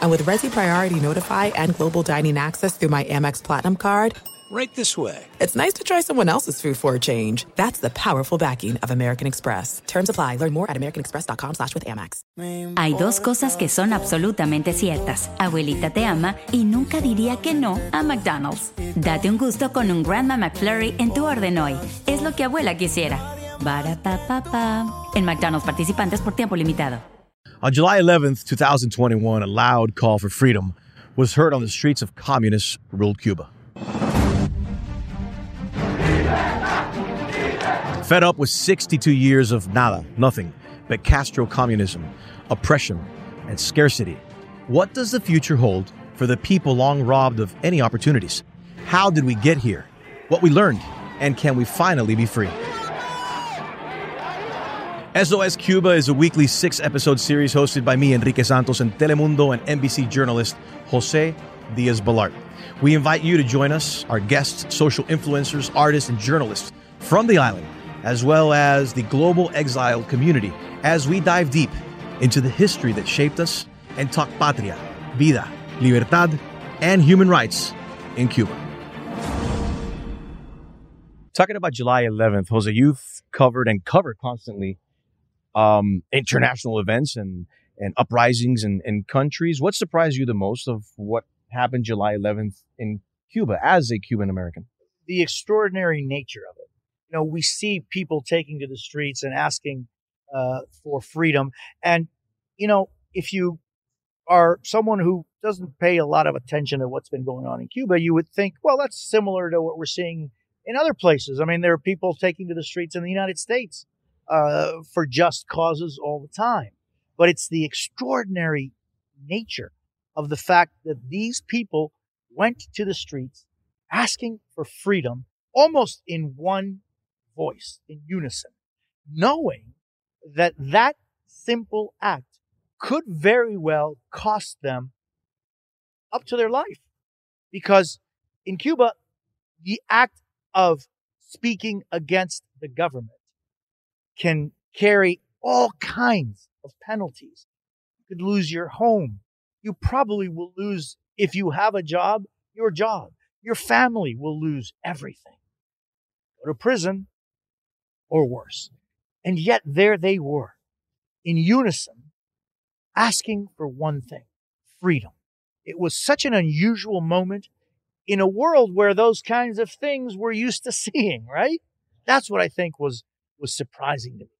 And with Resy Priority Notify and Global Dining Access through my Amex Platinum card, Right this way. It's nice to try someone else's food for a change. That's the powerful backing of American Express. Terms apply. Learn more at americanexpress.com slash with Amex. Hay dos cosas que son absolutamente ciertas. Abuelita te ama y nunca diría que no a McDonald's. Date un gusto con un Grandma McFlurry en tu orden hoy. Es lo que abuela quisiera. Barata En McDonald's participantes por tiempo limitado. On July 11th, 2021, a loud call for freedom was heard on the streets of communist ruled Cuba. Fed up with 62 years of nada, nothing, but Castro communism, oppression, and scarcity, what does the future hold for the people long robbed of any opportunities? How did we get here? What we learned? And can we finally be free? SOS Cuba is a weekly six episode series hosted by me, Enrique Santos, and Telemundo and NBC journalist Jose Diaz Balart. We invite you to join us, our guests, social influencers, artists, and journalists from the island as well as the global exile community, as we dive deep into the history that shaped us and talk patria, vida, libertad, and human rights in Cuba. Talking about July 11th, Jose, you've covered and covered constantly um, international events and, and uprisings in, in countries. What surprised you the most of what happened July 11th in Cuba as a Cuban American? The extraordinary nature of it you know, we see people taking to the streets and asking uh, for freedom. And, you know, if you are someone who doesn't pay a lot of attention to what's been going on in Cuba, you would think, well, that's similar to what we're seeing in other places. I mean, there are people taking to the streets in the United States uh, for just causes all the time. But it's the extraordinary nature of the fact that these people went to the streets asking for freedom almost in one voice in unison, knowing that that simple act could very well cost them up to their life. Because in Cuba, the act of speaking against the government can carry all kinds of penalties. You could lose your home. You probably will lose, if you have a job, your job. Your family will lose everything. Go to prison, or worse. And yet there they were in unison asking for one thing freedom. It was such an unusual moment in a world where those kinds of things we're used to seeing, right? That's what I think was, was surprising to me.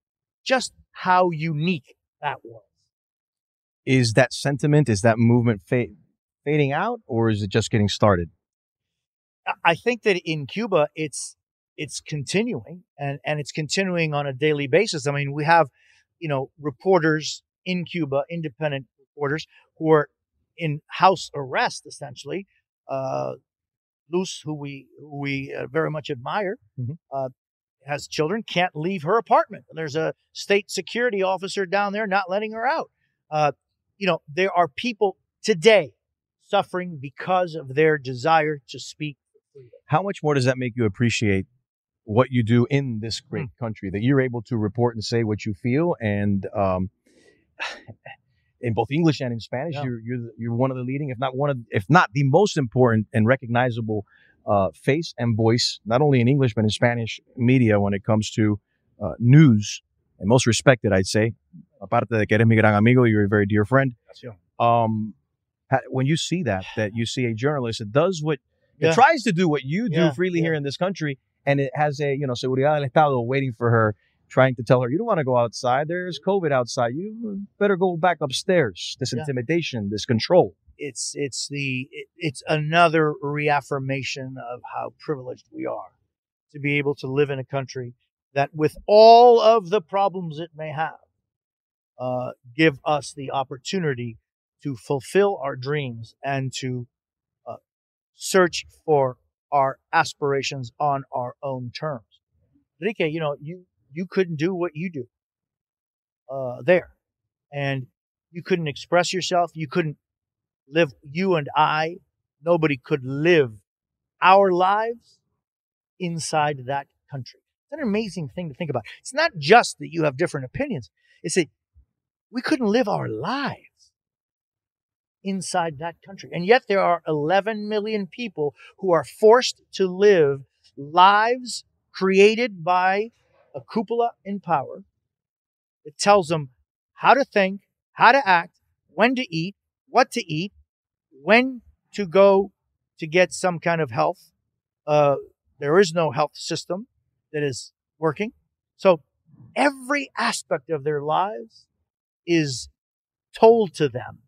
Just how unique that was. Is that sentiment, is that movement fa- fading out or is it just getting started? I think that in Cuba, it's it's continuing and, and it's continuing on a daily basis. I mean, we have, you know, reporters in Cuba, independent reporters who are in house arrest essentially. Uh, Luz, who we who we uh, very much admire, mm-hmm. uh, has children, can't leave her apartment. There's a state security officer down there not letting her out. Uh, you know, there are people today suffering because of their desire to speak. How much more does that make you appreciate what you do in this great mm. country that you're able to report and say what you feel and um, in both English and in Spanish yeah. you're you're you're one of the leading if not one of if not the most important and recognizable uh, face and voice not only in English but in Spanish media when it comes to uh, news and most respected I'd say. Aparte de que eres mi gran amigo you're a very dear friend. Um, when you see that that you see a journalist that does what yeah. tries to do what you do yeah. freely here in this country and it has a you know seguridad del estado waiting for her trying to tell her you don't want to go outside. There's covid outside. You better go back upstairs. This yeah. intimidation this control it's it's the it, it's another reaffirmation of how privileged we are to be able to live in a country that with all of the problems it may have uh, give us the opportunity to fulfill our dreams and to uh, search for our aspirations on our own terms. Enrique, you know, you you couldn't do what you do uh, there, and you couldn't express yourself. You couldn't live. You and I, nobody could live our lives inside that country. It's an amazing thing to think about. It's not just that you have different opinions. It's that we couldn't live our lives inside that country. And yet there are 11 million people who are forced to live lives created by a cupola in power that tells them how to think, how to act, when to eat, what to eat, when to go to get some kind of health. Uh, there is no health system that is working. So every aspect of their lives is told to them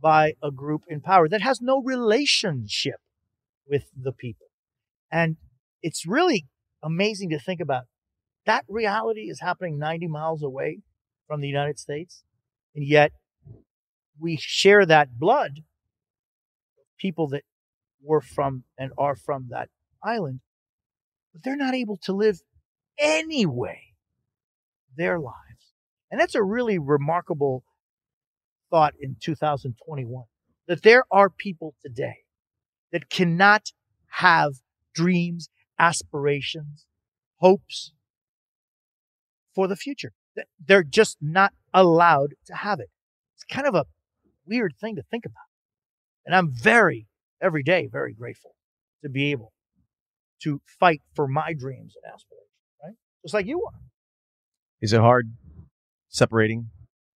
by a group in power that has no relationship with the people. And it's really amazing to think about. That reality is happening 90 miles away from the United States. And yet we share that blood, people that were from and are from that island, but they're not able to live anyway their lives. And that's a really remarkable thought in 2021 that there are people today that cannot have dreams, aspirations, hopes for the future. They're just not allowed to have it. It's kind of a weird thing to think about. And I'm very, every day, very grateful to be able to fight for my dreams and aspirations, right? Just like you are. Is it hard separating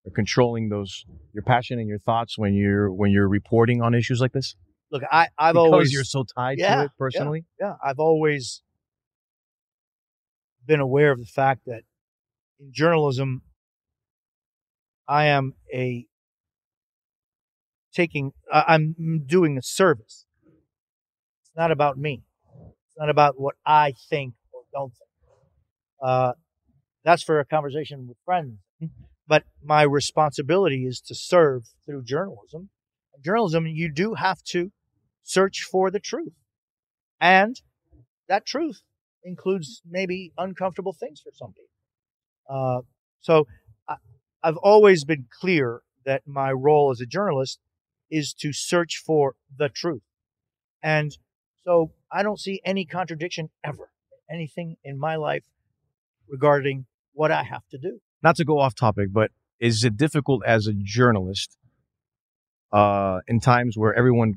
or controlling those your passion and your thoughts when you're when you're reporting on issues like this? Look, I, I've because always you're so tied yeah, to it personally. Yeah, yeah, I've always been aware of the fact that in journalism, I am a taking. Uh, I'm doing a service. It's not about me. It's not about what I think or don't think. Uh, that's for a conversation with friends. But my responsibility is to serve through journalism. Journalism, you do have to search for the truth. And that truth includes maybe uncomfortable things for some people. Uh, so I, I've always been clear that my role as a journalist is to search for the truth. And so I don't see any contradiction ever, anything in my life regarding what I have to do. Not to go off topic, but is it difficult as a journalist uh, in times where everyone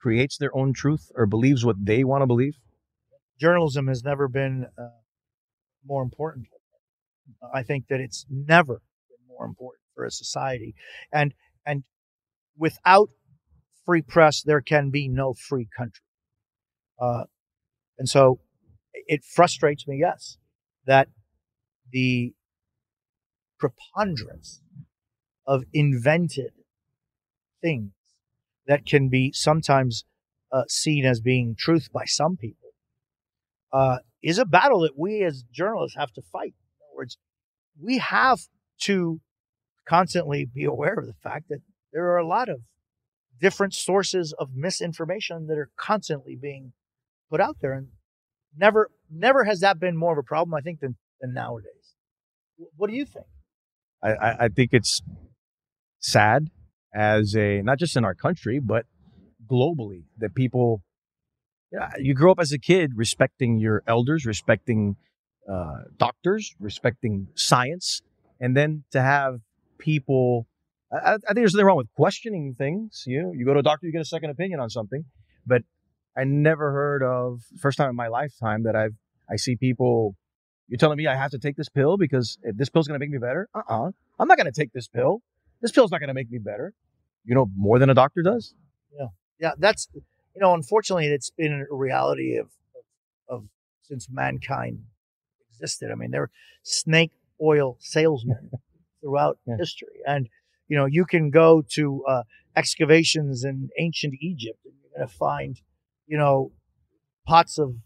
creates their own truth or believes what they want to believe? Journalism has never been uh, more important. I think that it's never been more important for a society, and and without free press, there can be no free country. Uh, and so, it frustrates me, yes, that the preponderance of invented things that can be sometimes uh, seen as being truth by some people uh, is a battle that we as journalists have to fight. In other words, we have to constantly be aware of the fact that there are a lot of different sources of misinformation that are constantly being put out there and never never has that been more of a problem i think than, than nowadays. What do you think? I, I think it's sad as a not just in our country but globally that people yeah, you grow up as a kid respecting your elders respecting uh, doctors respecting science and then to have people I, I, think there's nothing wrong with questioning things you know you go to a doctor you get a second opinion on something but i never heard of first time in my lifetime that i've i see people you're telling me I have to take this pill because eh, this pill's going to make me better? Uh-uh. I'm not going to take this pill. This pill's not going to make me better. You know more than a doctor does. Yeah, yeah. That's you know, unfortunately, it's been a reality of of, of since mankind existed. I mean, there are snake oil salesmen throughout yeah. history, and you know, you can go to uh, excavations in ancient Egypt, and you're going to find, you know, pots of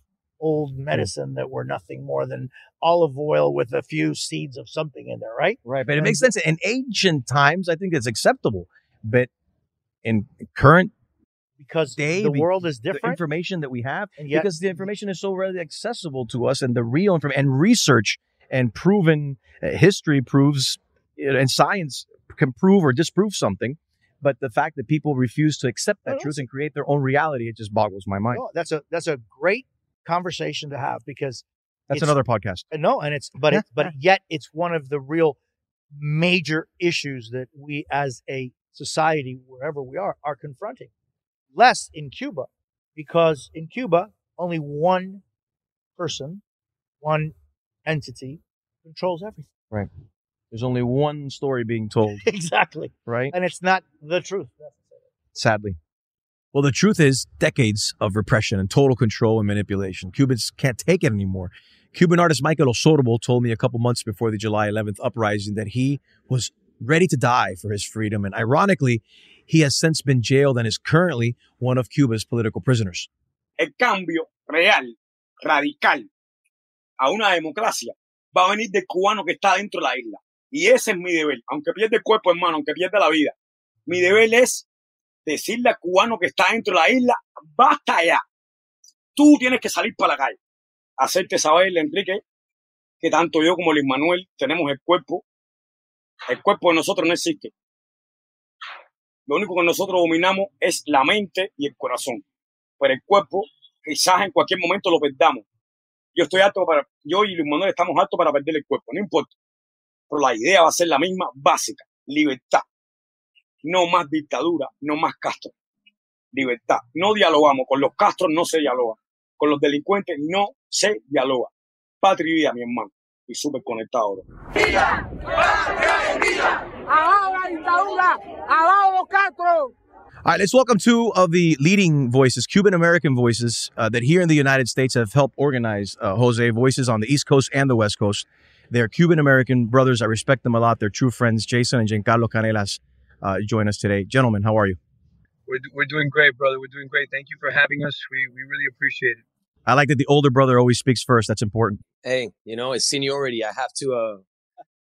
old medicine that were nothing more than olive oil with a few seeds of something in there, right? Right. But it makes sense. In ancient times, I think it's acceptable. But in current because day, the world is the different. information that we have yet, because the information is so readily accessible to us and the real information and research and proven uh, history proves and science can prove or disprove something but the fact that people refuse to accept that no. truth and create their own reality it just boggles my mind no, that's a that's a great conversation to have because that's another podcast Uh, No, and it's but it, but yet it's one of the real major issues that we as a society wherever we are are confronting. Less in Cuba because in Cuba only one person, one entity controls everything. There's only one story being told exactly. right And it's not the truth. sadly Well, the truth is, decades of repression and total control and manipulation. Cubans can't take it anymore. Cuban artist Maykel Osorbo told me a couple months before the July 11th uprising that he was ready to die for his freedom. And ironically, he has since been jailed and is currently one of Cuba's political prisoners. el cambio real, radical, a una democracia, va a venir del cubano que está dentro de la isla. Y ese es mi deber. Aunque pierda el cuerpo, hermano, aunque pierda la vida. Mi deber es decirle al cubano que está dentro de la isla, basta ya. Tú tienes que salir para la calle. Hacerte saber, Enrique, que tanto yo como Luis Manuel tenemos el cuerpo. El cuerpo de nosotros no existe. Lo único que nosotros dominamos es la mente y el corazón pero el cuerpo quizás en cualquier momento lo perdamos. Yo estoy alto para, yo y Luis Manuel estamos altos para perder el cuerpo, no importa. Pero la idea va a ser la misma, básica, libertad. No más dictadura, no más Castro. Libertad. No dialogamos, con los Castros no se dialoga. Con los delincuentes no se dialoga. Patria y vida, mi hermano. Y súper conectado, bro. All right, let's welcome two of the leading voices, Cuban American voices, uh, that here in the United States have helped organize uh, Jose Voices on the East Coast and the West Coast. They're Cuban American brothers. I respect them a lot. They're true friends. Jason and Giancarlo Canelas uh, join us today. Gentlemen, how are you? We're, we're doing great, brother. We're doing great. Thank you for having us. We, we really appreciate it. I like that the older brother always speaks first. That's important. hey, you know, it's seniority. I have to, uh,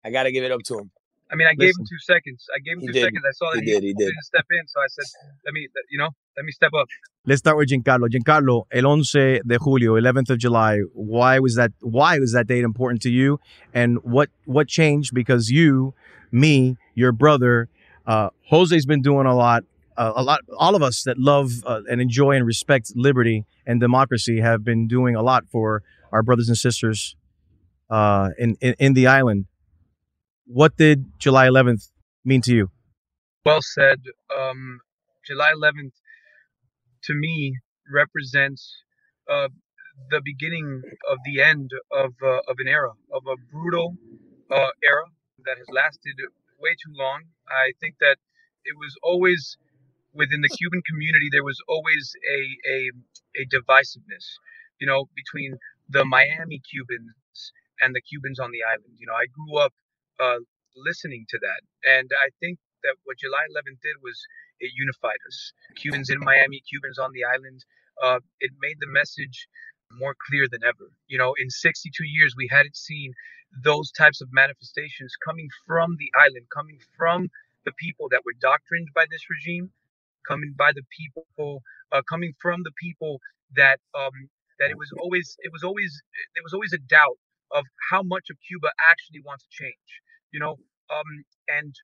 I got to give it up to him. I mean, I gave him two seconds. I gave him two did. seconds. I saw that He he, did, he did. didn't step in, so I said, "Let me, you know, let me step up." Let's start with Giancarlo. Giancarlo, el 11 de julio, 11th of July. Why was that? Why was that date important to you? And what what changed? Because you, me, your brother, uh, Jose's been doing a lot. Uh, a lot. All of us that love uh, and enjoy and respect liberty and democracy have been doing a lot for our brothers and sisters uh, in, in in the island. What did July 11th mean to you? Well said. Um, July 11th, to me, represents uh, the beginning of the end of uh, of an era, of a brutal uh, era that has lasted way too long. I think that it was always within the Cuban community there was always a a, a divisiveness, you know, between the Miami Cubans and the Cubans on the island. You know, I grew up uh, listening to that, and I think that what July 11th did was it unified us. Cubans in Miami, Cubans on the island. Uh, it made the message more clear than ever. You know, in 62 years, we hadn't seen those types of manifestations coming from the island, coming from the people that were doctrined by this regime, coming by the people, uh, coming from the people that um, that it was always it was always there was always a doubt of how much of Cuba actually wants to change. You know, um, and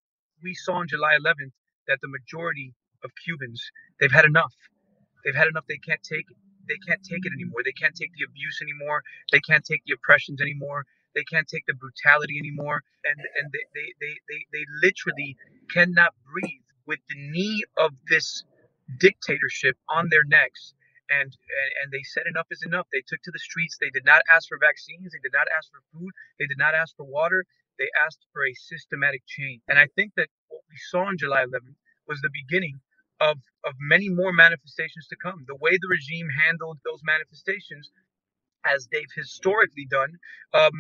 we saw on July 11th that the majority of Cubans they've had enough. They've had enough. They can't take it. They can't take it anymore. They can't take the abuse anymore. They can't take the oppressions anymore. They can't take the brutality anymore. And and they they, they, they, they literally cannot breathe with the knee of this dictatorship on their necks. And, and and they said enough is enough. They took to the streets. They did not ask for vaccines. They did not ask for food. They did not ask for water. They asked for a systematic change. And I think that what we saw on July 11th was the beginning of of many more manifestations to come. The way the regime handled those manifestations, as they've historically done, um,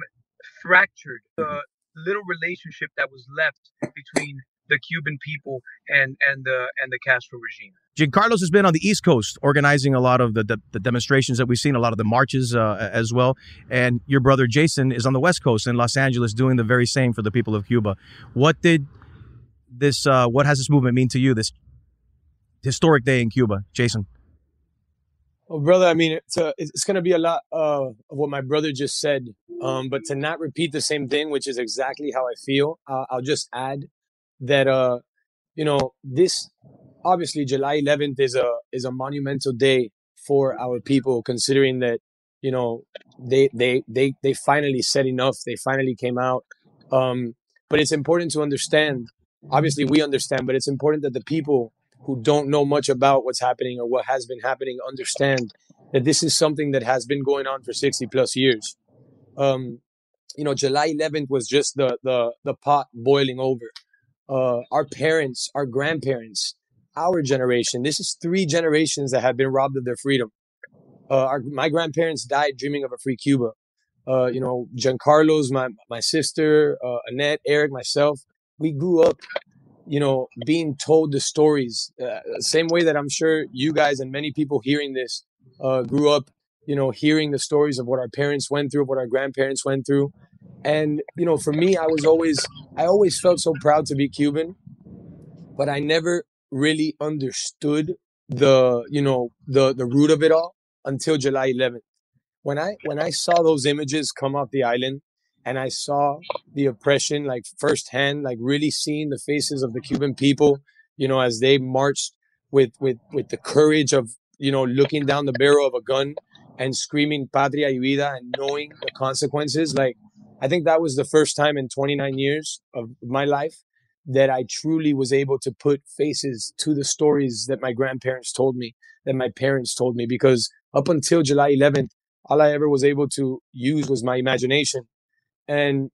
fractured the little relationship that was left between the Cuban people and and the and the Castro regime. Giancarlos has been on the East Coast organizing a lot of the, the, the demonstrations that we've seen, a lot of the marches uh, as well. And your brother Jason is on the West Coast in Los Angeles doing the very same for the people of Cuba. What did this, uh, what has this movement mean to you, this historic day in Cuba, Jason? Well, brother, I mean, it's, a, it's going to be a lot uh, of what my brother just said, um, but to not repeat the same thing, which is exactly how I feel, uh, I'll just add that uh, you know this obviously July 11th is a is a monumental day for our people, considering that you know they they they they finally said enough, they finally came out. Um, but it's important to understand. Obviously, we understand, but it's important that the people who don't know much about what's happening or what has been happening understand that this is something that has been going on for 60 plus years. Um, you know, July 11th was just the the the pot boiling over. Uh, our parents, our grandparents, our generation. This is three generations that have been robbed of their freedom. Uh, our, my grandparents died dreaming of a free Cuba. Uh, you know, Giancarlo's, my my sister, uh, Annette, Eric, myself. We grew up you know, being told the stories, uh, same way that I'm sure you guys and many people hearing this uh, grew up, you know, hearing the stories of what our parents went through, what our grandparents went through. And, you know, for me, I was always, I always felt so proud to be Cuban, but I never really understood the, you know, the, the root of it all until July 11th. When I, when I saw those images come off the island, and I saw the oppression like firsthand, like really seeing the faces of the Cuban people, you know, as they marched with with with the courage of you know looking down the barrel of a gun and screaming "Patria y vida" and knowing the consequences. Like, I think that was the first time in 29 years of my life that I truly was able to put faces to the stories that my grandparents told me, that my parents told me, because up until July 11th, all I ever was able to use was my imagination. And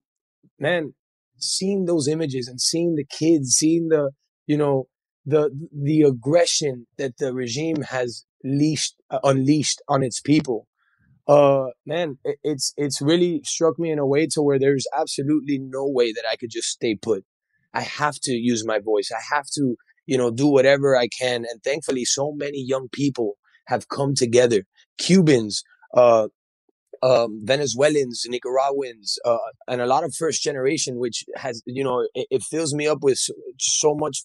man, seeing those images and seeing the kids, seeing the, you know, the the aggression that the regime has leashed uh, unleashed on its people uh man it, it's it's really struck me in a way to where there's absolutely no way that i could just stay put. I have to use my voice. I have to you know do whatever i can and thankfully so many young people have come together. Cubans uh um, Venezuelans, Nicaraguans, uh, and a lot of first generation, which has, you know, it, it fills me up with so, so much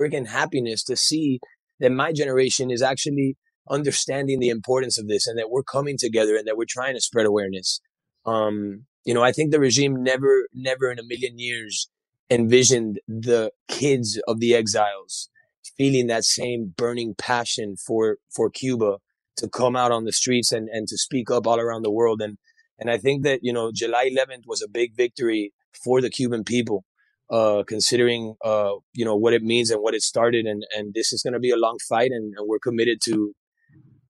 freaking happiness to see that my generation is actually understanding the importance of this and that we're coming together and that we're trying to spread awareness. Um, you know, I think the regime never, never in a million years envisioned the kids of the exiles feeling that same burning passion for, for Cuba to come out on the streets and, and to speak up all around the world. And, and I think that, you know, July 11th was a big victory for the Cuban people, uh, considering, uh, you know, what it means and what it started. And, and this is going to be a long fight and, and we're committed to,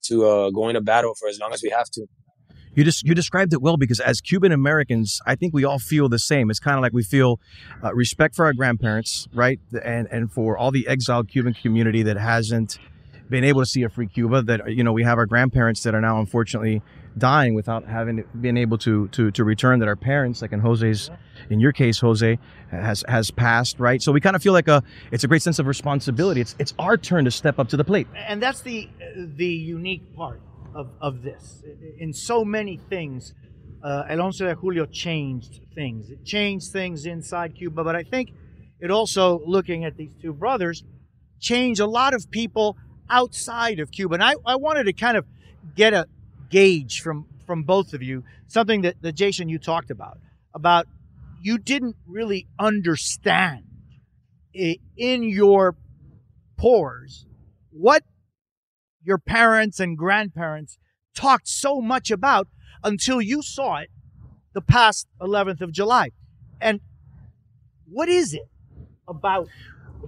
to, uh, going to battle for as long as we have to. You just you described it well because as Cuban Americans, I think we all feel the same. It's kind of like we feel uh, respect for our grandparents, right, and and for all the exiled Cuban community that hasn't been able to see a free Cuba. That you know we have our grandparents that are now unfortunately dying without having been able to to to return. That our parents, like in Jose's, in your case, Jose has has passed. Right, so we kind of feel like a it's a great sense of responsibility. It's it's our turn to step up to the plate. And that's the the unique part of of this. In so many things, uh, de Julio changed things. It changed things inside Cuba, but I think it also, looking at these two brothers, changed a lot of people outside of Cuba. And I, I wanted to kind of get a gauge from from both of you, something that, that Jason you talked about, about you didn't really understand in your pores what your parents and grandparents talked so much about until you saw it the past 11th of July. And what is it about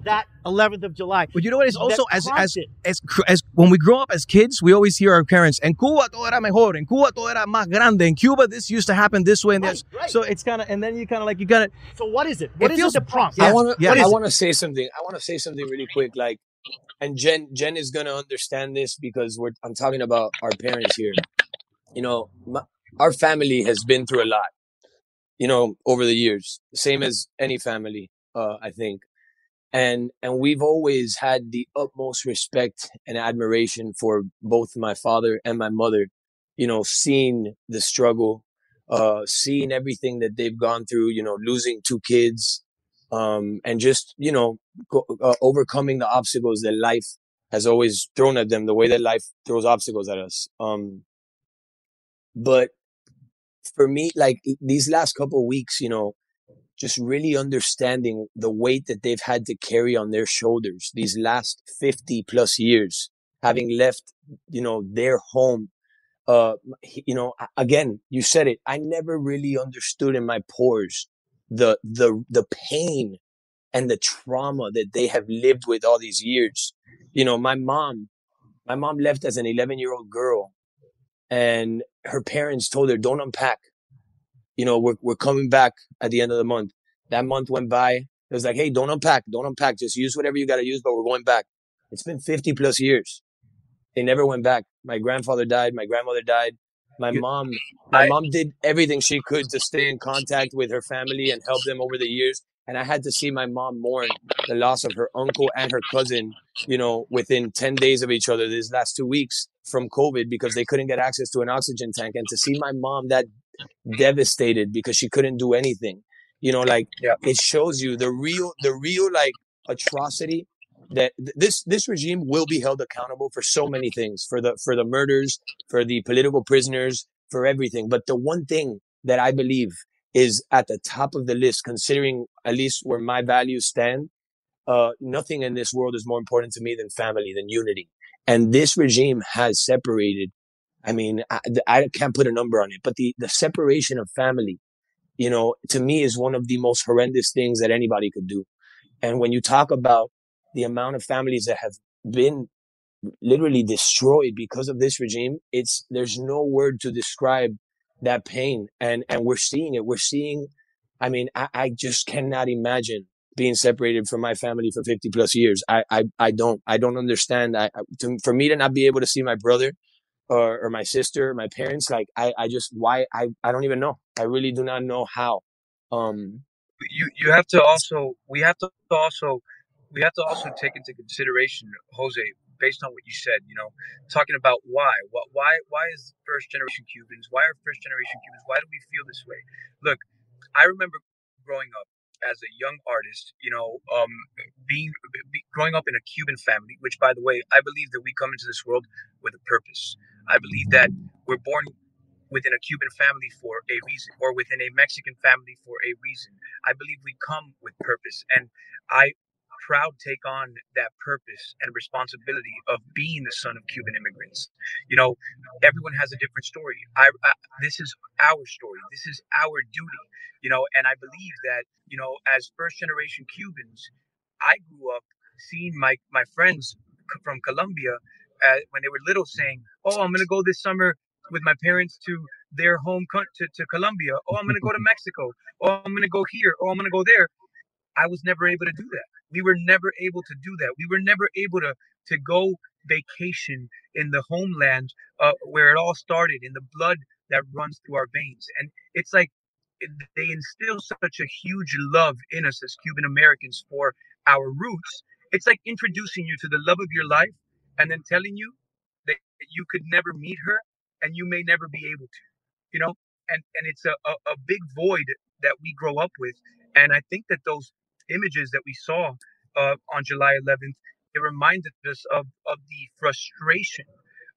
that 11th of July. But you know what? It's also as, as as as when we grow up as kids, we always hear our parents, "En Cuba todo era mejor, en Cuba todo era más grande, in Cuba this used to happen this way and right, this." Right. So it's kind of, and then you kind of like you got it. So what is it? What it is the prompt? I want to. Yeah. I want to say something. I want to say something really quick, like, and Jen Jen is gonna understand this because we're I'm talking about our parents here. You know, my, our family has been through a lot. You know, over the years, same as any family. Uh, I think and and we've always had the utmost respect and admiration for both my father and my mother you know seeing the struggle uh seeing everything that they've gone through you know losing two kids um and just you know go, uh, overcoming the obstacles that life has always thrown at them the way that life throws obstacles at us. Um, but for me, like these last couple weeks, you know, just really understanding the weight that they've had to carry on their shoulders these last 50 plus years, having left, you know, their home. Uh, you know, again, you said it. I never really understood in my pores the, the, the pain and the trauma that they have lived with all these years. You know, my mom, my mom left as an 11 year old girl and her parents told her, don't unpack you know, we're, we're coming back at the end of the month. That month went by. It was like, hey, don't unpack, don't unpack. Just use whatever you got to use, but we're going back. It's been 50 plus years. They never went back. My grandfather died. My grandmother died. My mom, my mom did everything she could to stay in contact with her family and help them over the years. And I had to see my mom mourn the loss of her uncle and her cousin, you know, within 10 days of each other these last two weeks from COVID because they couldn't get access to an oxygen tank. And to see my mom that devastated because she couldn't do anything. You know, like yeah. it shows you the real, the real like atrocity that this this regime will be held accountable for so many things for the for the murders for the political prisoners for everything but the one thing that i believe is at the top of the list considering at least where my values stand uh, nothing in this world is more important to me than family than unity and this regime has separated I mean, I, I can't put a number on it, but the, the separation of family, you know, to me is one of the most horrendous things that anybody could do. And when you talk about the amount of families that have been literally destroyed because of this regime, it's, there's no word to describe that pain. And, and we're seeing it. We're seeing, I mean, I, I just cannot imagine being separated from my family for 50 plus years. I, I, I don't, I don't understand. I, to, for me to not be able to see my brother or, or my sister, my parents, like I, I just why I, I don't even know. I really do not know how. Um you you have to also we have to also we have to also take into consideration, Jose, based on what you said, you know, talking about why, what, why, why is first generation Cubans, why are first generation Cubans, why do we feel this way? Look, I remember growing up as a young artist, you know, um, being be, growing up in a Cuban family, which, by the way, I believe that we come into this world with a purpose. I believe that we're born within a Cuban family for a reason, or within a Mexican family for a reason. I believe we come with purpose, and I proud take on that purpose and responsibility of being the son of Cuban immigrants. You know, everyone has a different story. I, I, this is our story. This is our duty. You know, and I believe that you know, as first generation Cubans, I grew up seeing my my friends from Colombia uh, when they were little saying, "Oh, I'm gonna go this summer with my parents to their home country to, to Colombia. Oh, I'm gonna go to Mexico. Oh, I'm gonna go here. Oh, I'm gonna go there." I was never able to do that. We were never able to do that. We were never able to to go vacation in the homeland uh, where it all started, in the blood that runs through our veins. And it's like they instill such a huge love in us as Cuban Americans for our roots. It's like introducing you to the love of your life and then telling you that you could never meet her and you may never be able to, you know? And, and it's a, a, a big void that we grow up with. And I think that those images that we saw uh, on July 11th, it reminded us of, of the frustration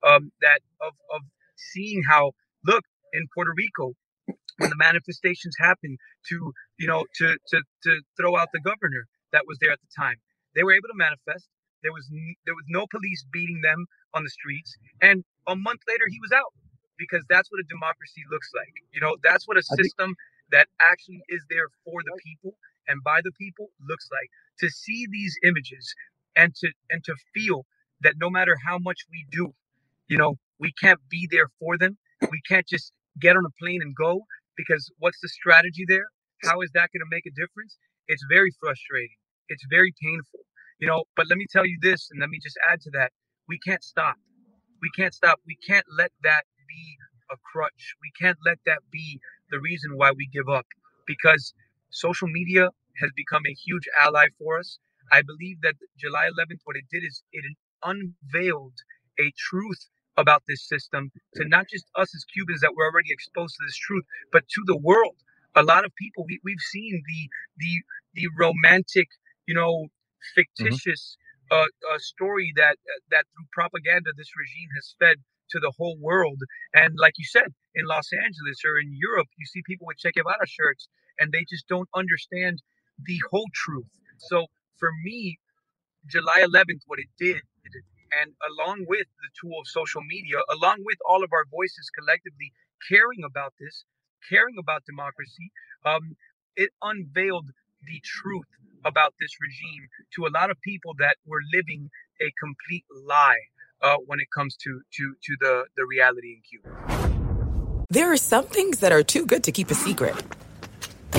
um, that of, of seeing how, look, in Puerto Rico, when the manifestations happened to, you know, to, to, to throw out the governor that was there at the time, they were able to manifest. There was there was no police beating them on the streets, and a month later he was out because that's what a democracy looks like. You know, that's what a system that actually is there for the people and by the people looks like. To see these images and to and to feel that no matter how much we do, you know, we can't be there for them. We can't just get on a plane and go because what's the strategy there? How is that going to make a difference? It's very frustrating. It's very painful. You know, but let me tell you this and let me just add to that. We can't stop. We can't stop. We can't let that be a crutch. We can't let that be the reason why we give up because social media has become a huge ally for us. I believe that July 11th, what it did is it unveiled a truth about this system to not just us as Cubans that were already exposed to this truth, but to the world. A lot of people we, we've seen the the the romantic, you know, mm-hmm. fictitious a, a story that uh, that through propaganda this regime has fed to the whole world. And like you said, in Los Angeles or in Europe, you see people with Che Guevara shirts, and they just don't understand the whole truth. So for me, July 11th, what it did, and along with the tool of social media, along with all of our voices collectively caring about this, caring about democracy, um, it unveiled the truth about this regime to a lot of people that were living a complete lie uh, when it comes to to to the the reality in Cuba. There are some things that are too good to keep a secret,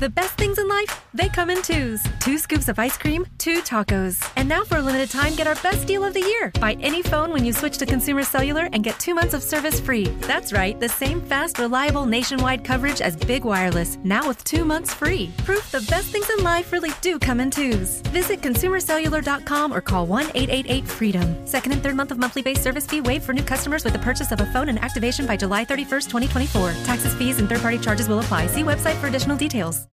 The best things in life, they come in twos. Two scoops of ice cream, two tacos. And now for a limited time, get our best deal of the year. Buy any phone when you switch to Consumer Cellular and get two months of service free. That's right, the same fast, reliable nationwide coverage as Big Wireless, now with two months free. Proof the best things in life really do come in twos. Visit consumercellular.com or call 1 888 freedom. Second and third month of monthly base service fee waived for new customers with the purchase of a phone and activation by July 31st, 2024. Taxes, fees, and third party charges will apply. See website for additional details.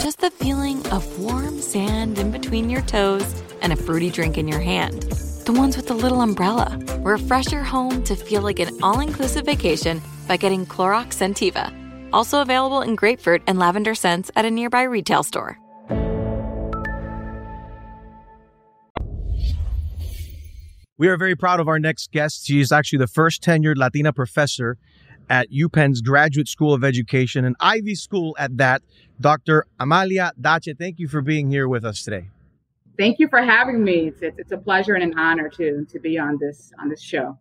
just the feeling of warm sand in between your toes and a fruity drink in your hand. The ones with the little umbrella. Refresh your home to feel like an all inclusive vacation by getting Clorox Scentiva. Also available in grapefruit and lavender scents at a nearby retail store. We are very proud of our next guest. She is actually the first tenured Latina professor at UPenn's Graduate School of Education, an Ivy school at that. Dr. Amalia Dache, thank you for being here with us today. Thank you for having me. It's, it's a pleasure and an honor to to be on this on this show.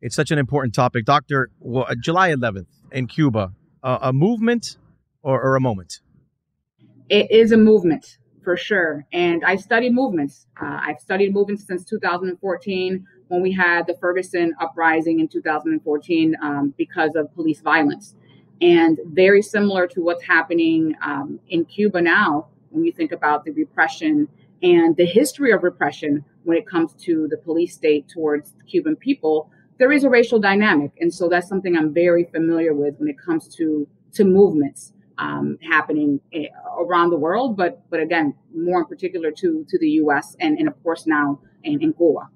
It's such an important topic, Doctor. Well, uh, July 11th in Cuba, uh, a movement or, or a moment? It is a movement for sure, and I study movements. Uh, I've studied movements since 2014 when we had the Ferguson uprising in 2014 um, because of police violence. And very similar to what's happening um, in Cuba now, when you think about the repression and the history of repression when it comes to the police state towards Cuban people, there is a racial dynamic. And so that's something I'm very familiar with when it comes to, to movements. Um, happening eh, around the world, but but again, more in particular to to the U.S. and and of course now in, in Cuba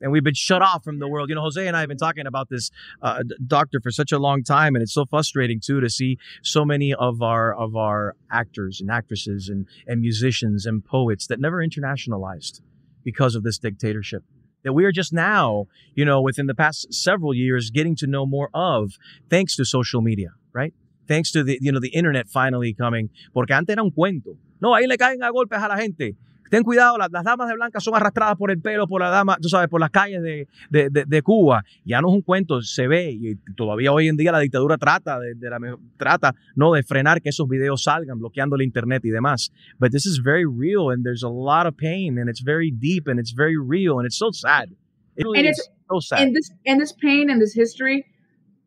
and we've been shut off from the world. You know, Jose and I have been talking about this uh, doctor for such a long time, and it's so frustrating too to see so many of our of our actors and actresses and and musicians and poets that never internationalized because of this dictatorship. That we are just now, you know, within the past several years, getting to know more of, thanks to social media, right? Thanks to the you know the internet finally coming. Porque antes era un cuento. No, ahí le caen a golpes a la gente. Ten cuidado, las, las, damas de blanca son arrastradas por el pelo, por la dama, tú sabes, por las calles de, de, de, de, Cuba. Ya no es un cuento, se ve, y todavía hoy en día la dictadura trata de, la, trata, no, de frenar que esos videos salgan, bloqueando el internet y demás. But this is very real, and there's a lot of pain, and it's very deep, and it's very real, and it's so sad. It really and it's so sad. And this, and this pain and this history,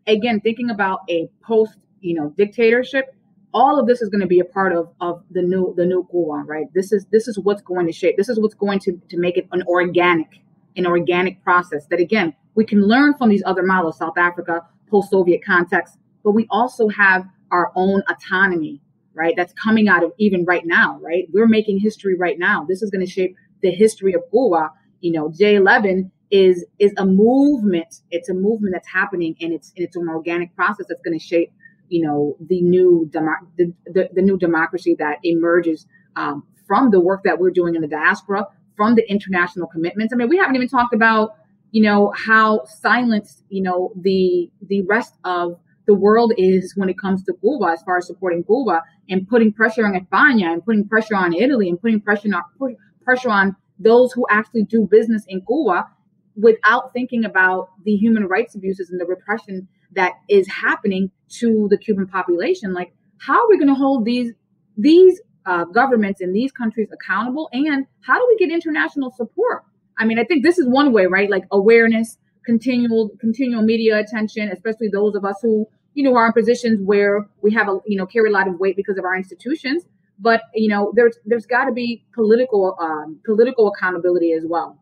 again, thinking about a post, you know, dictatorship, all of this is going to be a part of of the new the new Cuba, right? This is this is what's going to shape. This is what's going to to make it an organic an organic process. That again, we can learn from these other models, South Africa, post Soviet context, but we also have our own autonomy, right? That's coming out of even right now, right? We're making history right now. This is going to shape the history of Cuba. You know, J11 is is a movement. It's a movement that's happening, and it's it's an organic process that's going to shape you know the new demo- the, the, the, new democracy that emerges um, from the work that we're doing in the diaspora from the international commitments. I mean we haven't even talked about you know how silenced you know the the rest of the world is when it comes to Cuba, as far as supporting Cuba and putting pressure on España and putting pressure on Italy and putting pressure on pressure on those who actually do business in Cuba without thinking about the human rights abuses and the repression that is happening to the Cuban population. Like, how are we going to hold these these uh, governments in these countries accountable? And how do we get international support? I mean, I think this is one way, right? Like awareness, continual continual media attention, especially those of us who you know are in positions where we have a you know carry a lot of weight because of our institutions. But you know, there's there's got to be political um, political accountability as well.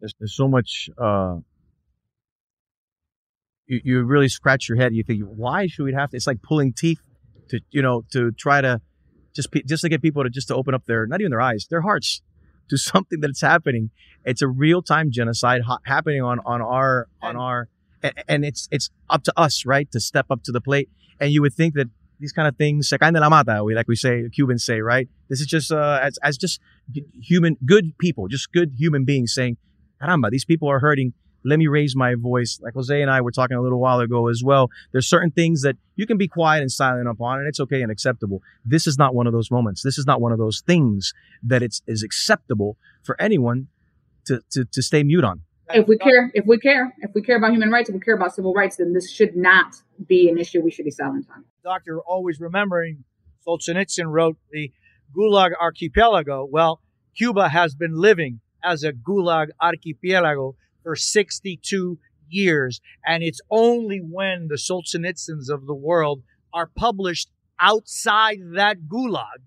There's, there's so much. Uh, you, you really scratch your head. You think, why should we have to? It's like pulling teeth to you know to try to just just to get people to just to open up their not even their eyes, their hearts to something that's happening. It's a real time genocide ha- happening on on our on our and, and it's it's up to us, right, to step up to the plate. And you would think that these kind of things, se caen de la mata, we like we say, Cubans say, right? This is just uh, as as just human, good people, just good human beings saying, "Caramba, these people are hurting let me raise my voice. Like Jose and I were talking a little while ago as well. There's certain things that you can be quiet and silent upon, and it's okay and acceptable. This is not one of those moments. This is not one of those things that it's is acceptable for anyone to, to, to stay mute on. If we care, if we care, if we care about human rights, if we care about civil rights, then this should not be an issue we should be silent on. Doctor, always remembering Solzhenitsyn wrote the Gulag Archipelago. Well, Cuba has been living as a Gulag Archipelago for 62 years. And it's only when the Solzhenitsyns of the world are published outside that gulag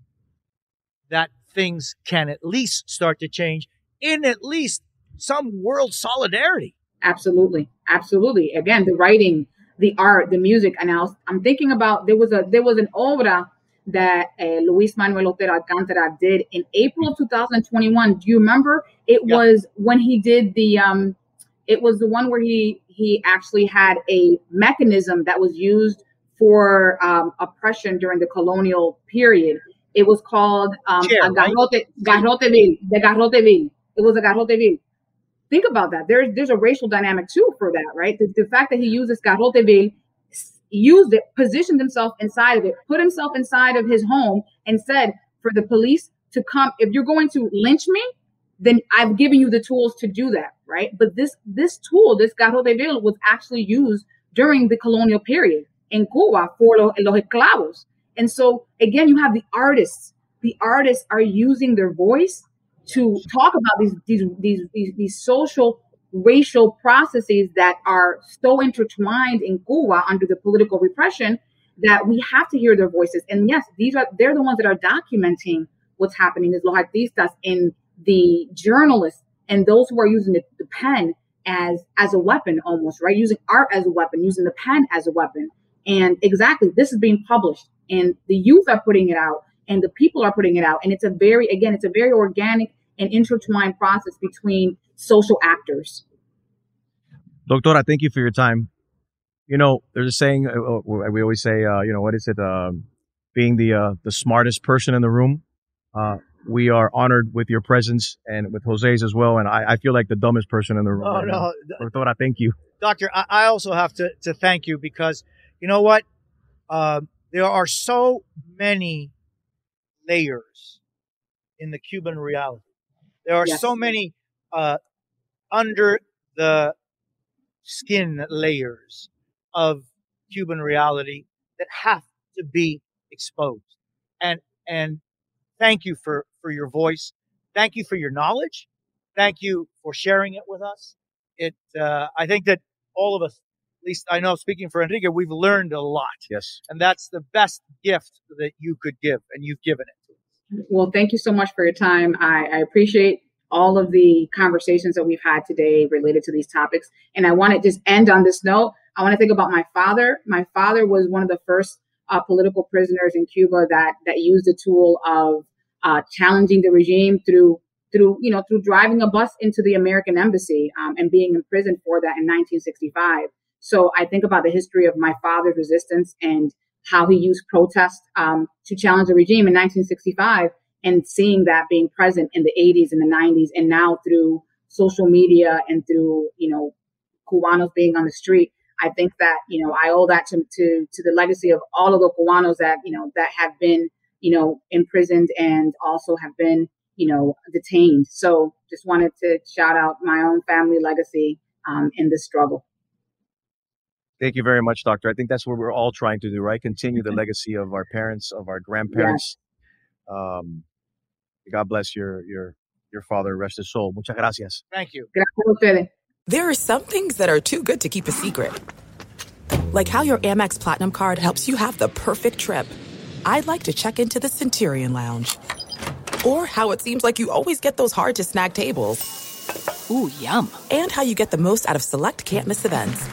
that things can at least start to change in at least some world solidarity. Absolutely. Absolutely. Again, the writing, the art, the music. And I was, I'm thinking about there was a there was an obra that uh, Luis Manuel Otero Alcantara did in April of 2021. Do you remember? It was when he did the um it was the one where he he actually had a mechanism that was used for um, oppression during the colonial period. It was called um, Chair, garrote, right? garrote vil, the garrote vil. It was a garrote vil. Think about that. There's there's a racial dynamic too for that, right? The, the fact that he used this garrote vil, used it, positioned himself inside of it, put himself inside of his home, and said for the police to come. If you're going to lynch me, then I've given you the tools to do that, right? But this this tool, this garrote vil, was actually used during the colonial period in Cuba for los, los esclavos. And so again, you have the artists. The artists are using their voice to talk about these these these these, these social racial processes that are so intertwined in Cuba under the political repression that we have to hear their voices. And yes, these are they're the ones that are documenting what's happening as los artistas in the journalists and those who are using the, the pen as as a weapon almost right? Using art as a weapon using the pen as a weapon. And exactly this is being published and the youth are putting it out and the people are putting it out. And it's a very again it's a very organic and intertwined process between social actors. Doctora thank you for your time. You know there's a saying uh, uh, we always say uh, you know what is it uh, being the uh, the smartest person in the room? Uh, we are honored with your presence and with Jose's as well. And I, I feel like the dumbest person in the room. Oh, right no. Now. Doctora, thank you. Doctor, I, I, also have to, to thank you because you know what? Uh, there are so many layers in the Cuban reality. There are yes. so many uh, under the skin layers of Cuban reality that have to be exposed. And and thank you for for your voice. Thank you for your knowledge. Thank you for sharing it with us. It, uh, I think that all of us, at least I know speaking for Enrique, we've learned a lot. Yes. And that's the best gift that you could give, and you've given it to us. Well, thank you so much for your time. I, I appreciate all of the conversations that we've had today related to these topics. And I want to just end on this note. I want to think about my father. My father was one of the first uh, political prisoners in Cuba that that used the tool of uh, challenging the regime through through you know through driving a bus into the American embassy um, and being imprisoned for that in 1965. So I think about the history of my father's resistance and how he used protest um, to challenge the regime in 1965, and seeing that being present in the 80s and the 90s, and now through social media and through you know Cubanos being on the street. I think that you know I owe that to to to the legacy of all of the Cubanos that you know that have been you know imprisoned and also have been you know detained. So just wanted to shout out my own family legacy um, in this struggle. Thank you very much, Doctor. I think that's what we're all trying to do, right? Continue the legacy of our parents, of our grandparents. Um, God bless your your your father, rest his soul. Muchas gracias. Thank you. Gracias. There are some things that are too good to keep a secret. Like how your Amex Platinum card helps you have the perfect trip. I'd like to check into the Centurion Lounge. Or how it seems like you always get those hard to snag tables. Ooh, yum. And how you get the most out of select can't miss events.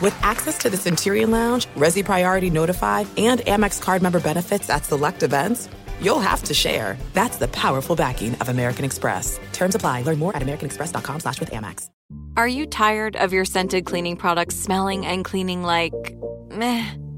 With access to the Centurion Lounge, Resy Priority Notified, and Amex card member benefits at select events, you'll have to share. That's the powerful backing of American Express. Terms apply. Learn more at americanexpress.com slash with Amex. Are you tired of your scented cleaning products smelling and cleaning like meh?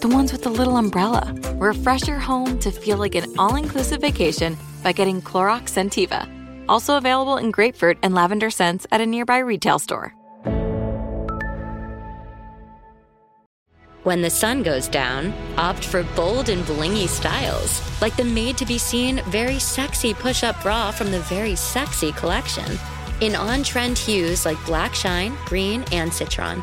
The ones with the little umbrella. Refresh your home to feel like an all inclusive vacation by getting Clorox Scentiva. Also available in grapefruit and lavender scents at a nearby retail store. When the sun goes down, opt for bold and blingy styles, like the made to be seen, very sexy push up bra from the Very Sexy collection. In on trend hues like black shine, green, and citron.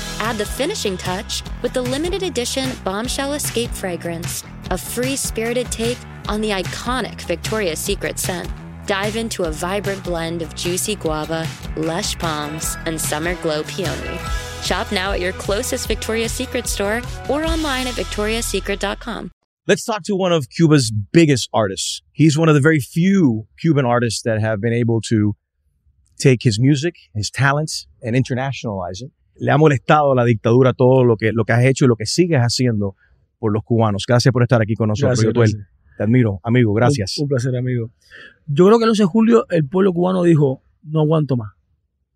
Add the finishing touch with the limited edition Bombshell Escape fragrance, a free spirited take on the iconic Victoria's Secret scent. Dive into a vibrant blend of juicy guava, lush palms, and summer glow peony. Shop now at your closest Victoria's Secret store or online at victoriassecret.com. Let's talk to one of Cuba's biggest artists. He's one of the very few Cuban artists that have been able to take his music, his talents, and internationalize it. Le ha molestado la dictadura todo lo que, lo que has hecho y lo que sigues haciendo por los cubanos. Gracias por estar aquí con nosotros, Gracias, gracias. Te admiro, amigo. Gracias. Un, un placer, amigo. Yo creo que el 11 de julio el pueblo cubano dijo, no aguanto más.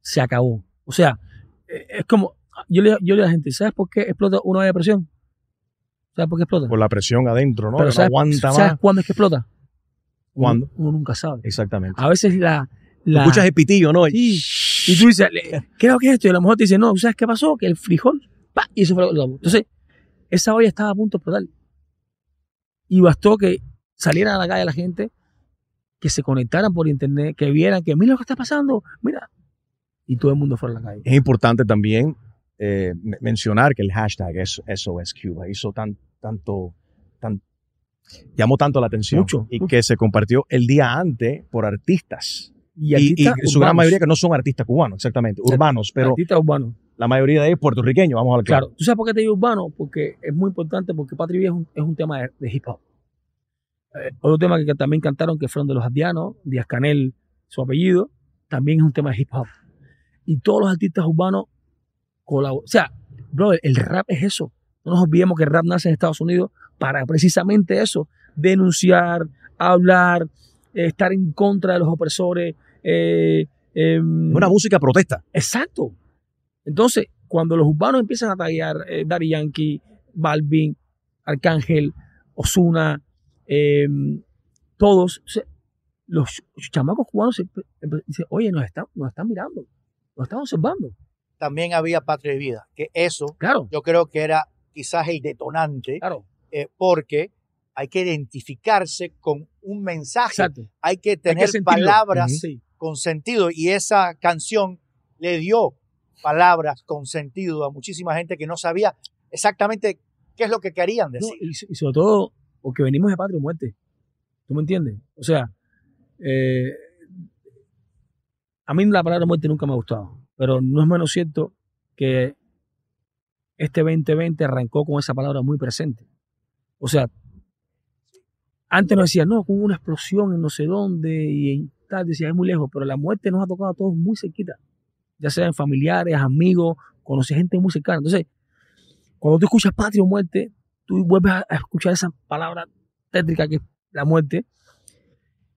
Se acabó. O sea, eh, es como, yo le, yo le digo a la gente, ¿sabes por qué explota una de presión? ¿Sabes por qué explota? Por la presión adentro, ¿no? Pero Que no ¿sabes, aguanta ¿sabes más. cuándo es que explota? ¿Cuándo? Uno, uno nunca sabe. Exactamente. A veces la... La Escuchas el pitillo, ¿no? Sí. Y tú dices, le- ¿qué es lo que es esto? Y a lo mejor te dice, no, ¿sabes qué pasó? Que el frijol, ¡pa! y eso fue lo que Entonces, esa olla estaba a punto de explotar. Y bastó que salieran a la calle la gente, que se conectaran por internet, que vieran que mira lo que está pasando, mira. Y todo el mundo fuera a la calle. Es importante también eh, me- mencionar que el hashtag es SOS Cuba hizo tan, tanto, tan, llamó tanto la atención Mucho, y mucho. que se compartió el día antes por artistas. Y Y, artistas y su gran mayoría que no son artistas cubanos, exactamente, urbanos, pero Artistas urbanos. la mayoría de ellos puertorriqueños, vamos a hablar Claro, ¿tú sabes por qué te digo urbano? Porque es muy importante, porque Patria Vieja es un, es un tema de, de hip hop. Eh, otro tema que, que también cantaron, que fueron de los Ardianos, Díaz Canel, su apellido, también es un tema de hip hop. Y todos los artistas urbanos colaboran. O sea, bro, el rap es eso. No nos olvidemos que el rap nace en Estados Unidos para precisamente eso, denunciar, hablar, eh, estar en contra de los opresores. Eh, em, Una música protesta. Exacto. Entonces, cuando los urbanos empiezan a tallar eh, Daddy Yankee, Balvin, Arcángel, Osuna, todos, o sea, los chamacos cubanos dicen, oye, nos están, nos están mirando, nos están observando. También había Patria y Vida, que eso Claro. yo creo que era quizás el detonante, Claro. eh, porque hay que identificarse con un mensaje, Exacto. hay que Hay que tener palabras. Con sentido y esa canción le dio palabras con sentido a muchísima gente que no sabía exactamente qué es lo que querían No, decir. y, so- y sobre todo, porque venimos de patria muerte. ¿Tú me entiendes? O sea, eh, a mí la palabra muerte nunca me ha gustado, pero no es menos cierto que este 2020 arrancó con esa palabra muy presente. O sea, antes nos decían, no, hubo una explosión en no sé dónde y tal, decía, es muy lejos, pero la muerte nos ha tocado a todos muy cerquita, ya sean familiares, amigos, conocer gente muy cercana. Entonces, cuando tú escuchas patria o muerte, tú vuelves a escuchar esa palabra tétrica que es la muerte,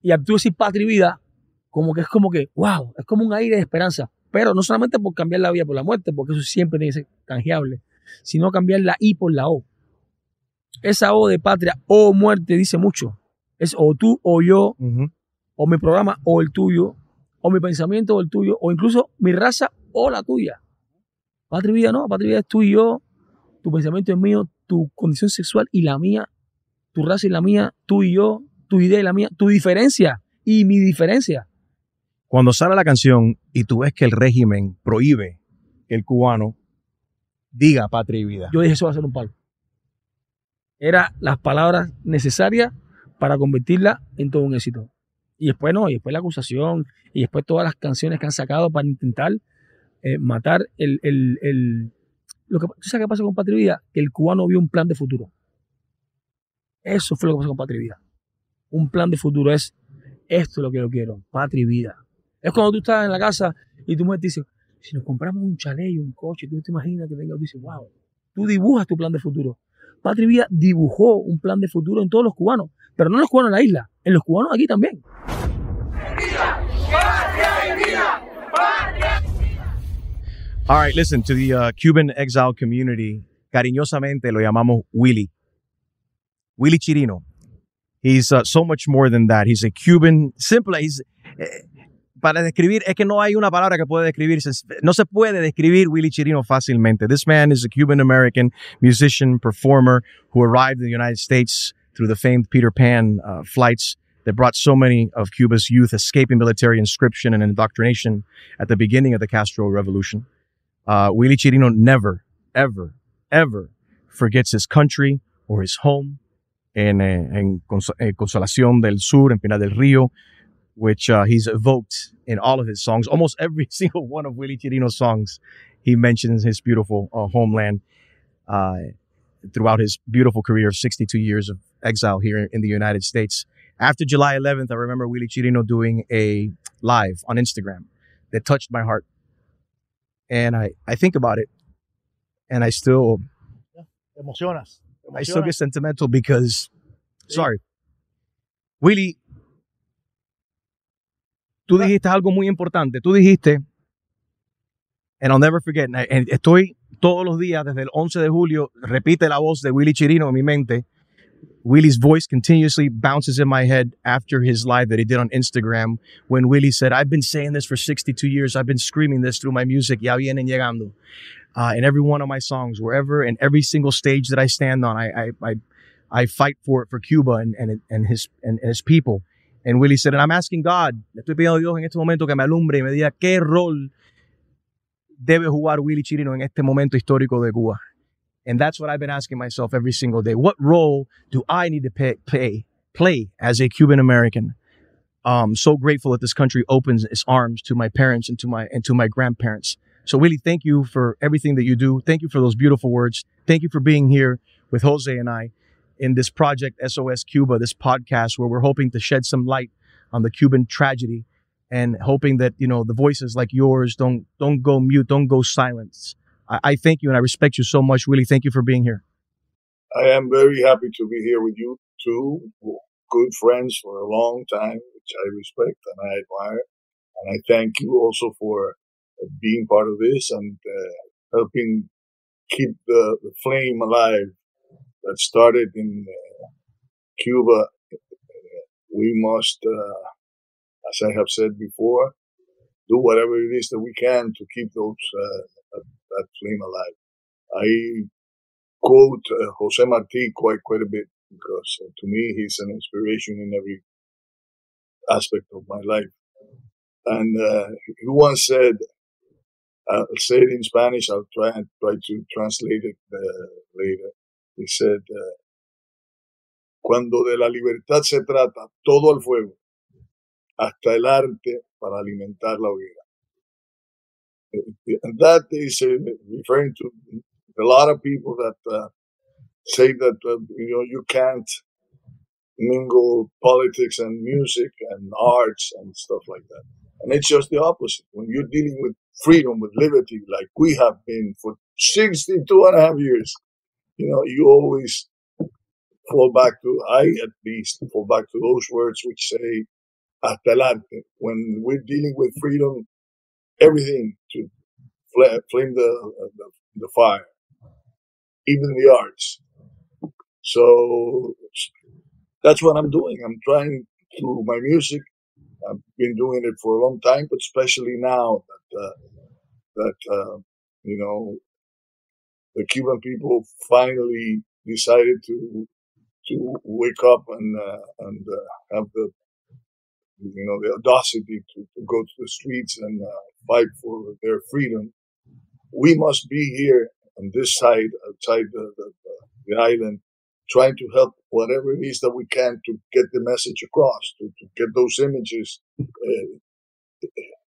y al tú decir patria y vida, como que es como que, wow, es como un aire de esperanza. Pero no solamente por cambiar la vida por la muerte, porque eso siempre tiene que ser canjeable, sino cambiar la I por la O. Esa O de patria o muerte dice mucho. Es o tú o yo, o mi programa o el tuyo, o mi pensamiento o el tuyo, o incluso mi raza o la tuya. Patria y vida no, patria y vida es tú y yo, tu pensamiento es mío, tu condición sexual y la mía, tu raza y la mía, tú y yo, tu idea y la mía, tu diferencia y mi diferencia. Cuando sale la canción y tú ves que el régimen prohíbe que el cubano diga patria y vida. Yo dije, eso va a ser un palo. Era las palabras necesarias para convertirla en todo un éxito. Y después no, y después la acusación, y después todas las canciones que han sacado para intentar eh, matar el, el, Lo que, ¿Tú sabes qué pasa con Patria Vida? Que el cubano vio un plan de futuro. Eso fue lo que pasó con Patria Vida. Un plan de futuro es, esto es lo que yo quiero, patria y vida. Es cuando tú estás en la casa y tu mujer te dice, si nos compramos un chalet y un coche, tú te imaginas que venga y dices, wow, tú dibujas tu plan de futuro. Patria Vida dibujó un plan de futuro en todos los cubanos, pero no en los cubanos en la isla, en los cubanos aquí también. All right, listen, to the uh, Cuban exile community, cariñosamente lo llamamos Willy. Willy Chirino. He's uh, so much more than that. He's a Cuban, simple, he's, eh, para describir, es que no hay una palabra que pueda describir, no se puede describir Willy Chirino fácilmente. This man is a Cuban American musician, performer who arrived in the United States through the famed Peter Pan uh, flights that brought so many of Cuba's youth escaping military inscription and indoctrination at the beginning of the Castro Revolution. Uh, Willy Chirino never, ever, ever forgets his country or his home. En, eh, en eh, Consolación del Sur, en Pinar del Río, which uh, he's evoked in all of his songs. Almost every single one of Willy Chirino's songs, he mentions his beautiful uh, homeland uh, throughout his beautiful career of 62 years of exile here in the United States. After July 11th, I remember Willy Chirino doing a live on Instagram that touched my heart. And I, I think about it and I still, emocionas. emocionas. I still get sentimental because, sorry, Willie tú dijiste algo muy importante. Tú dijiste, and I'll never forget, and estoy todos los días desde el 11 de julio, repite la voz de Willy Chirino en mi mente. Willy's voice continuously bounces in my head after his live that he did on Instagram when Willy said, I've been saying this for 62 years. I've been screaming this through my music. Ya vienen llegando. Uh, in every one of my songs, wherever, in every single stage that I stand on, I, I, I, I fight for it for Cuba and, and, and his, and, and his people. And Willie said, and I'm asking God, estoy pidiendo a Dios en este momento que me alumbre y me diga qué rol debe jugar Willy Chirino en este momento histórico de Cuba. And that's what I've been asking myself every single day. What role do I need to pay, play, play as a Cuban American? Um, so grateful that this country opens its arms to my parents and to my and to my grandparents. So Willie, thank you for everything that you do. Thank you for those beautiful words. Thank you for being here with Jose and I in this project SOS Cuba, this podcast where we're hoping to shed some light on the Cuban tragedy and hoping that you know the voices like yours don't don't go mute, don't go silent. I, I thank you and I respect you so much, Willie. Thank you for being here. I am very happy to be here with you two, good friends for a long time, which I respect and I admire. And I thank you also for being part of this and uh, helping keep the, the flame alive that started in uh, Cuba, we must, uh, as I have said before, do whatever it is that we can to keep those uh, that, flame alive. I quote uh, Jose Marti quite quite a bit because uh, to me he's an inspiration in every aspect of my life. And uh, he once said, "I'll say it in Spanish. I'll try and try to translate it later." He said, uh, cuando de la libertad se trata, todo al fuego, hasta el arte para alimentar la hoguera. And that is uh, referring to a lot of people that uh, say that uh, you know you can't mingle politics and music and arts and stuff like that. And it's just the opposite. When you're dealing with freedom, with liberty, like we have been for 62 and a half years, you know, you always fall back to, I at least fall back to those words which say, arte. When we're dealing with freedom, everything to flame the, the, the fire, even the arts. So that's what I'm doing. I'm trying through my music. I've been doing it for a long time, but especially now that uh, that uh, you know the Cuban people finally decided to to wake up and uh, and uh, have the you know the audacity to, to go to the streets and uh, fight for their freedom. We must be here on this side, outside the, the, the island, trying to help whatever it is that we can to get the message across, to, to get those images uh,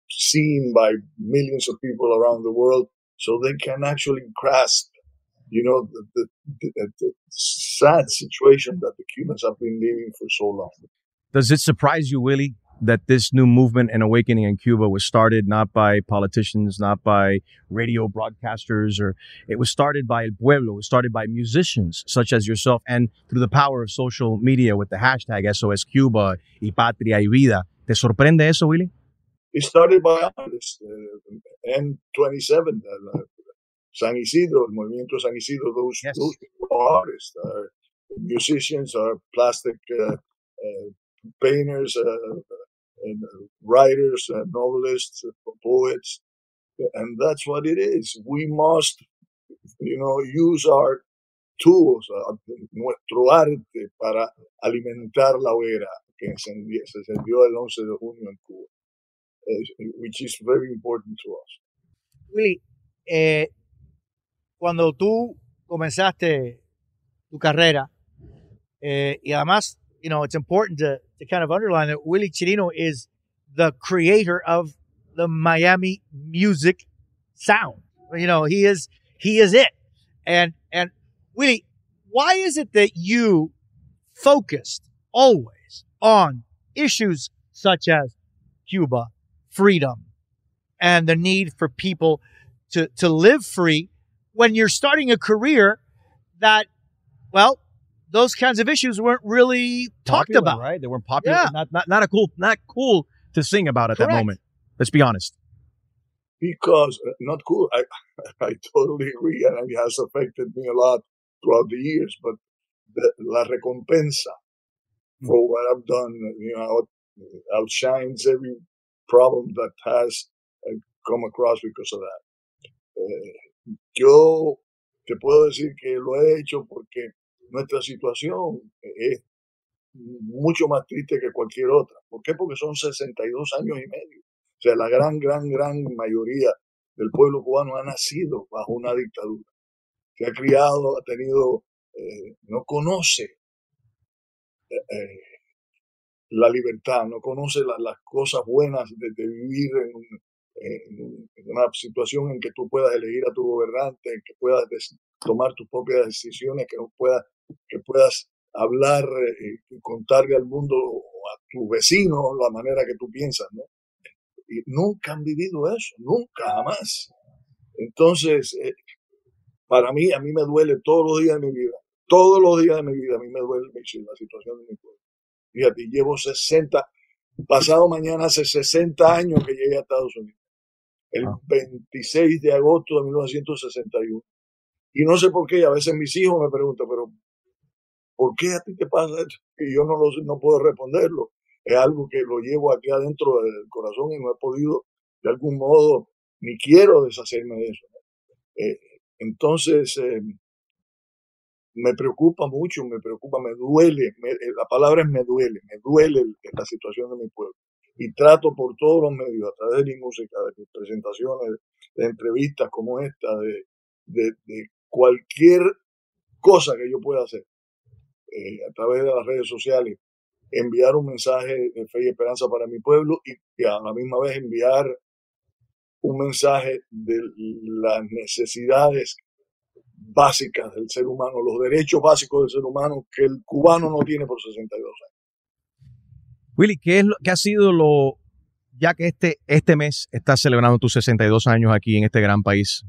seen by millions of people around the world so they can actually grasp, you know, the, the, the, the sad situation that the Cubans have been living for so long. Does it surprise you, Willie, that this new movement and awakening in Cuba was started not by politicians, not by radio broadcasters, or it was started by el pueblo, it was started by musicians such as yourself, and through the power of social media with the hashtag SOS Cuba y Patria y Vida. ¿Te sorprende eso, Willie? It started by artists, uh, N27, uh, San Isidro, el movimiento San Isidro, those, yes. those artists are musicians, are plastic uh, uh painters, uh, and writers, and novelists, poets, and that's what it is. We must, you know, use our tools, uh, nuestro arte para alimentar la hoguera que se encendió el 11 de junio en Cuba, which is very important to us. Willy, eh, cuando tú comenzaste tu carrera, eh, y además, you know, it's important to to kind of underline that Willy Chirino is the creator of the Miami music sound. You know, he is he is it. And and Willie, why is it that you focused always on issues such as Cuba, freedom, and the need for people to to live free when you're starting a career that well those kinds of issues weren't really talked popular, about. Right? They weren't popular. Yeah. Not, not not a cool not cool to sing about at Correct. that moment. Let's be honest. Because uh, not cool. I I totally agree, and it has affected me a lot throughout the years. But the, la recompensa mm. for what I've done, you know, outshines every problem that has uh, come across because of that. Uh, yo te puedo decir que lo he hecho porque nuestra situación es mucho más triste que cualquier otra. ¿Por qué? Porque son 62 años y medio. O sea, la gran, gran, gran mayoría del pueblo cubano ha nacido bajo una dictadura. Se ha criado, ha tenido, eh, no conoce eh, eh, la libertad, no conoce las cosas buenas de, vivir en, una situación en que tú puedas elegir a tu gobernante, en que puedas tomar tus propias decisiones, que no puedas que puedas hablar eh, y contarle al mundo o a tu vecino la manera que tú piensas, ¿no? Y nunca han vivido eso, nunca, jamás. Entonces, eh, para mí, a mí me duele todos los días de mi vida, todos los días de mi vida, a mí me duele la situación de mi pueblo. Fíjate, llevo 60, pasado mañana hace 60 años que llegué a Estados Unidos, el 26 ah. de agosto de 1961. Y no sé por qué, a veces mis hijos me preguntan, pero ¿por qué a ti te pasa esto? Y yo no, lo, no puedo responderlo. Es algo que lo llevo aquí adentro del corazón y no he podido de algún modo, ni quiero deshacerme de eso. Eh, entonces, eh, me preocupa mucho, me preocupa, me duele, eh, la palabra es me duele, me duele la situación de mi pueblo. Y trato por todos los medios, a través de mi música, de mis presentaciones, de entrevistas como esta, de, de, cualquier cosa que yo pueda hacer, eh, a través de las redes sociales, enviar un mensaje de fe y esperanza para mi pueblo y, y a la misma vez enviar un mensaje de las necesidades básicas del ser humano, los derechos básicos del ser humano que el cubano no tiene por 62 años. Willy, ¿qué, es lo, qué ha sido lo, ya que este, este mes estás celebrando tus 62 años aquí en este gran país,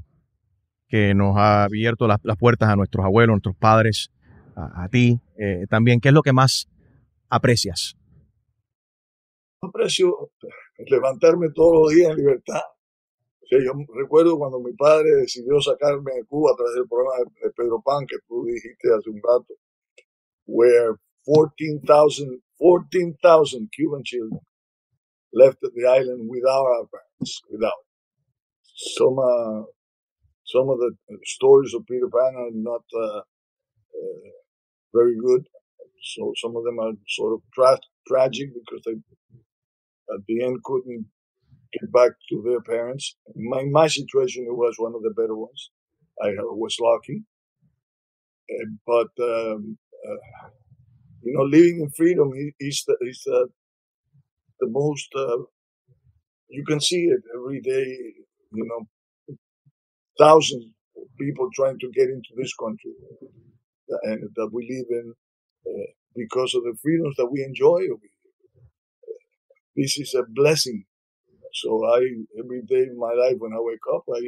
que nos ha abierto las, puertas a nuestros abuelos, a nuestros padres, a, ti eh, también, ¿qué es lo que más aprecias? Aprecio levantarme todos los días en libertad. Yo recuerdo cuando mi padre decidió sacarme de Cuba a través del programa de Pedro Pan, que tú dijiste hace un rato, where 14,000 14,000 Cuban children left the island without our parents, without. Some, uh, some of the stories of Peter Pan are not uh, uh, very good. So some of them are sort of tra- tragic because they, at the end, couldn't get back to their parents. My, my situation, was one of the better ones. I was lucky. Uh, but, um, uh, you know, living in freedom is the, is the, the most, uh, you can see it every day, you know, thousands of people trying to get into this country and that we live in uh, because of the freedoms that we enjoy. This is a blessing. So I, every day in my life when I wake up, I,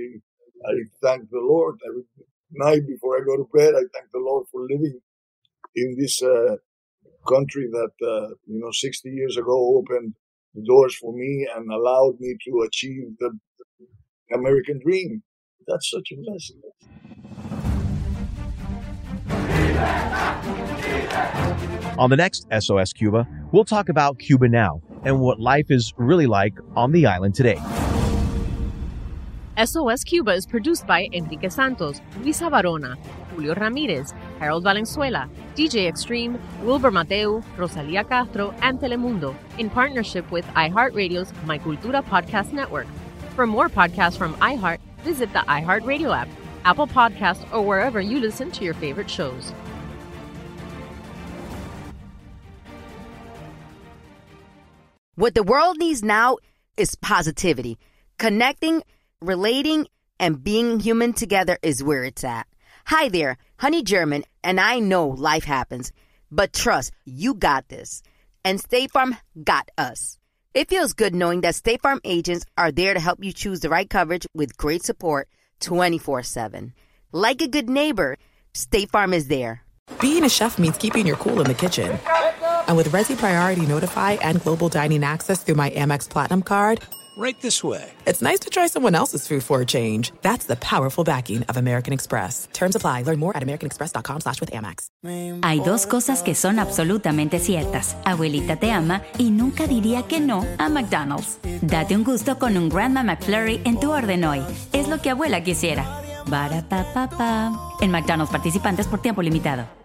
I thank the Lord. Every night before I go to bed, I thank the Lord for living in this uh, country that, uh, you know, 60 years ago opened the doors for me and allowed me to achieve the American dream. That's such a blessing. On the next SOS Cuba, we'll talk about Cuba now and what life is really like on the island today. SOS Cuba is produced by Enrique Santos, Luisa Barona, Julio Ramirez, Harold Valenzuela, DJ Extreme, Wilbur Mateu, Rosalia Castro, and Telemundo in partnership with iHeartRadio's My Cultura Podcast Network. For more podcasts from iHeart, visit the iHeartRadio app, Apple Podcast, or wherever you listen to your favorite shows. What the world needs now is positivity. Connecting, relating, and being human together is where it's at. Hi there, Honey German, and I know life happens, but trust, you got this. And State Farm got us. It feels good knowing that State Farm agents are there to help you choose the right coverage with great support 24 7. Like a good neighbor, State Farm is there. Being a chef means keeping your cool in the kitchen. And with Resy Priority Notify and Global Dining Access through my Amex Platinum card, Right this way. it's nice to try someone else's food for a change. That's the powerful backing of American Express. Terms apply. Learn more at americanexpress.com slash with Amex. Hay dos cosas que son absolutamente ciertas. Abuelita te ama y nunca diría que no a McDonald's. Date un gusto con un Grandma McFlurry en tu orden hoy. Es lo que abuela quisiera. Pa. En McDonald's participantes por tiempo limitado.